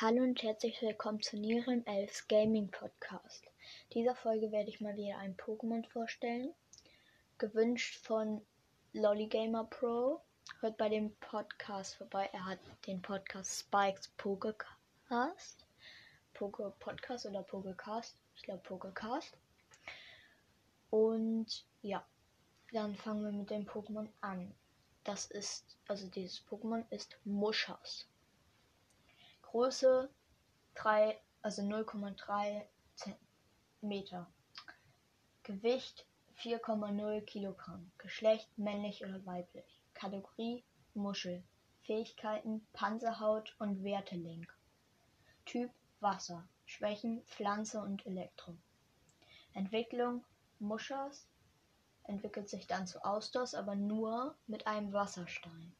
Hallo und herzlich willkommen zu Nieren Elfs Gaming Podcast. In dieser Folge werde ich mal wieder ein Pokémon vorstellen. Gewünscht von Lollygamer Pro. Hört bei dem Podcast vorbei. Er hat den Podcast Spikes Pokecast. Poke Podcast oder Pokecast. Ich glaube Pokecast. Und ja, dann fangen wir mit dem Pokémon an. Das ist, also dieses Pokémon ist Muschas. Größe 3, also 0,3 Meter. Gewicht 4,0 Kilogramm. Geschlecht männlich oder weiblich. Kategorie Muschel. Fähigkeiten Panzerhaut und Wertelink. Typ Wasser. Schwächen Pflanze und Elektro. Entwicklung Muschas entwickelt sich dann zu Austos, aber nur mit einem Wasserstein.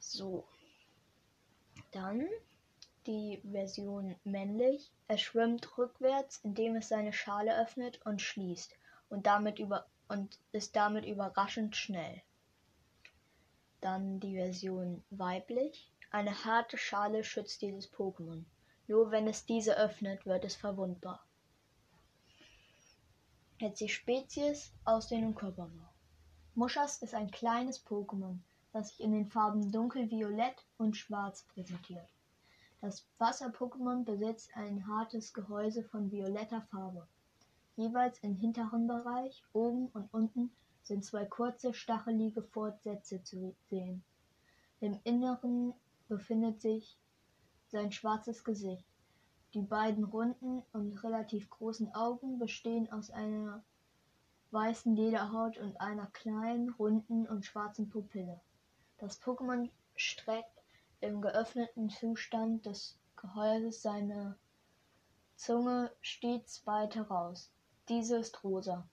So, dann die Version männlich. Es schwimmt rückwärts, indem es seine Schale öffnet und schließt und, damit über und ist damit überraschend schnell. Dann die Version weiblich. Eine harte Schale schützt dieses Pokémon. Nur wenn es diese öffnet, wird es verwundbar. Jetzt die Spezies, Aussehen und Körperbau. Muschas ist ein kleines Pokémon, das sich in den Farben dunkelviolett und schwarz präsentiert. Das Wasser-Pokémon besitzt ein hartes Gehäuse von violetter Farbe. Jeweils im hinteren Bereich, oben und unten, sind zwei kurze, stachelige Fortsätze zu sehen. Im Inneren befindet sich sein schwarzes Gesicht. Die beiden runden und relativ großen Augen bestehen aus einer weißen Lederhaut und einer kleinen, runden und schwarzen Pupille. Das Pokémon streckt im geöffneten Zustand des Gehäuses seine Zunge stets weit heraus. Diese ist rosa.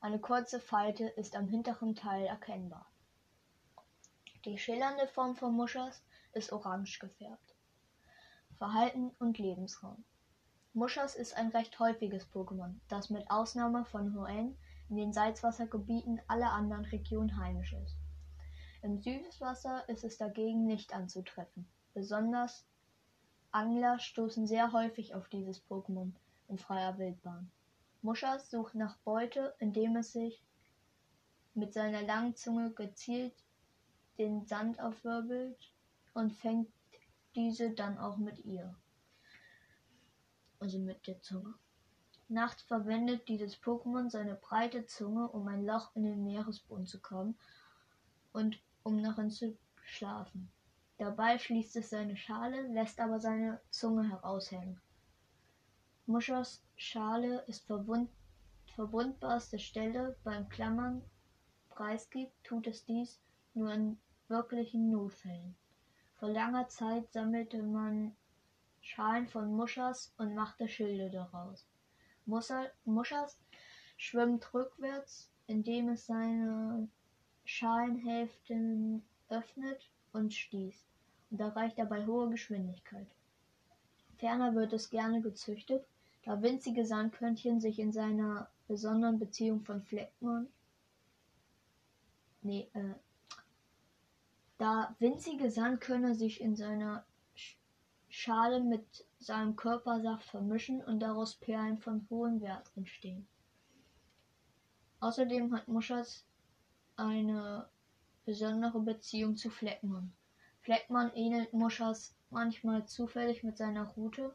Eine kurze Falte ist am hinteren Teil erkennbar. Die schillernde Form von Muschas ist orange gefärbt. Verhalten und Lebensraum. Muschas ist ein recht häufiges Pokémon, das mit Ausnahme von Hoenn in den Salzwassergebieten aller anderen Regionen heimisch ist. Im Süßwasser ist es dagegen nicht anzutreffen. Besonders Angler stoßen sehr häufig auf dieses Pokémon in freier Wildbahn. Muschas sucht nach Beute, indem es sich mit seiner langen Zunge gezielt den Sand aufwirbelt und fängt diese dann auch mit ihr. Also mit der Zunge. Nachts verwendet dieses Pokémon seine breite Zunge, um ein Loch in den Meeresboden zu kommen und um darin zu schlafen. Dabei schließt es seine Schale, lässt aber seine Zunge heraushängen. Muschers Schale ist verwund verwundbarste Stelle beim Klammern preisgibt, tut es dies nur in wirklichen Notfällen. Vor langer Zeit sammelte man Schalen von Muschers und machte Schilde daraus. Muschers schwimmt rückwärts, indem es seine Schalenhälften öffnet und schließt und erreicht dabei hohe Geschwindigkeit. Ferner wird es gerne gezüchtet, da winzige Sandkörnchen sich in seiner besonderen Beziehung von Fleckmann nee, äh, da winzige Sandkörner sich in seiner Schale mit seinem Körpersaft vermischen und daraus Perlen von hohem Wert entstehen. Außerdem hat Muschers eine besondere Beziehung zu Fleckmann. Fleckmann ähnelt Muschers manchmal zufällig mit seiner Route,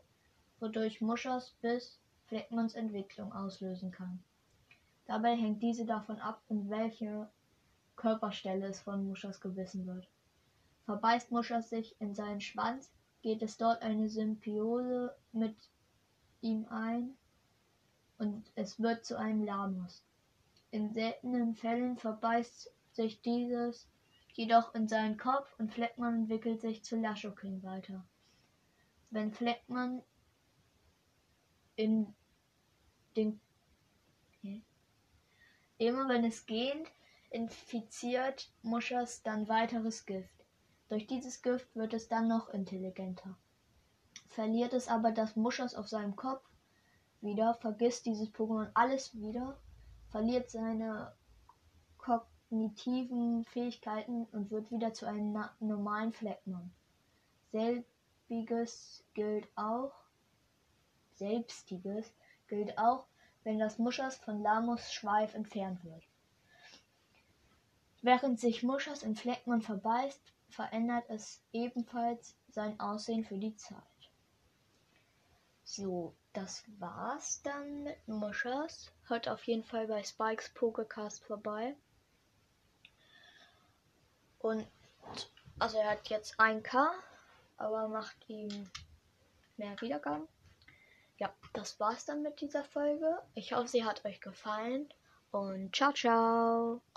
wodurch Muschers bis Fleckmanns Entwicklung auslösen kann. Dabei hängt diese davon ab, in welche Körperstelle es von Muschers gebissen wird. Verbeißt Muschers sich in seinen Schwanz, geht es dort eine Symbiose mit ihm ein und es wird zu einem Lamus. In seltenen Fällen verbeißt sich dieses jedoch in seinen Kopf und Fleckmann entwickelt sich zu Laschokin weiter. Wenn Fleckmann in den immer wenn es gehend infiziert Muschers dann weiteres Gift. Durch dieses Gift wird es dann noch intelligenter. Verliert es aber das Muschers auf seinem Kopf wieder, vergisst dieses Pokémon alles wieder verliert seine kognitiven Fähigkeiten und wird wieder zu einem normalen Fleckmann. Selbiges gilt auch, selbstiges gilt auch, wenn das Muschas von Lamos Schweif entfernt wird. Während sich Muschas in Flecken und verbeißt, verändert es ebenfalls sein Aussehen für die Zeit. So, das war's dann mit Muschas. Hört auf jeden Fall bei Spikes Pokécast vorbei. Und also er hat jetzt 1K, aber macht ihm mehr Wiedergaben. Ja, das war's dann mit dieser Folge. Ich hoffe, sie hat euch gefallen und ciao, ciao.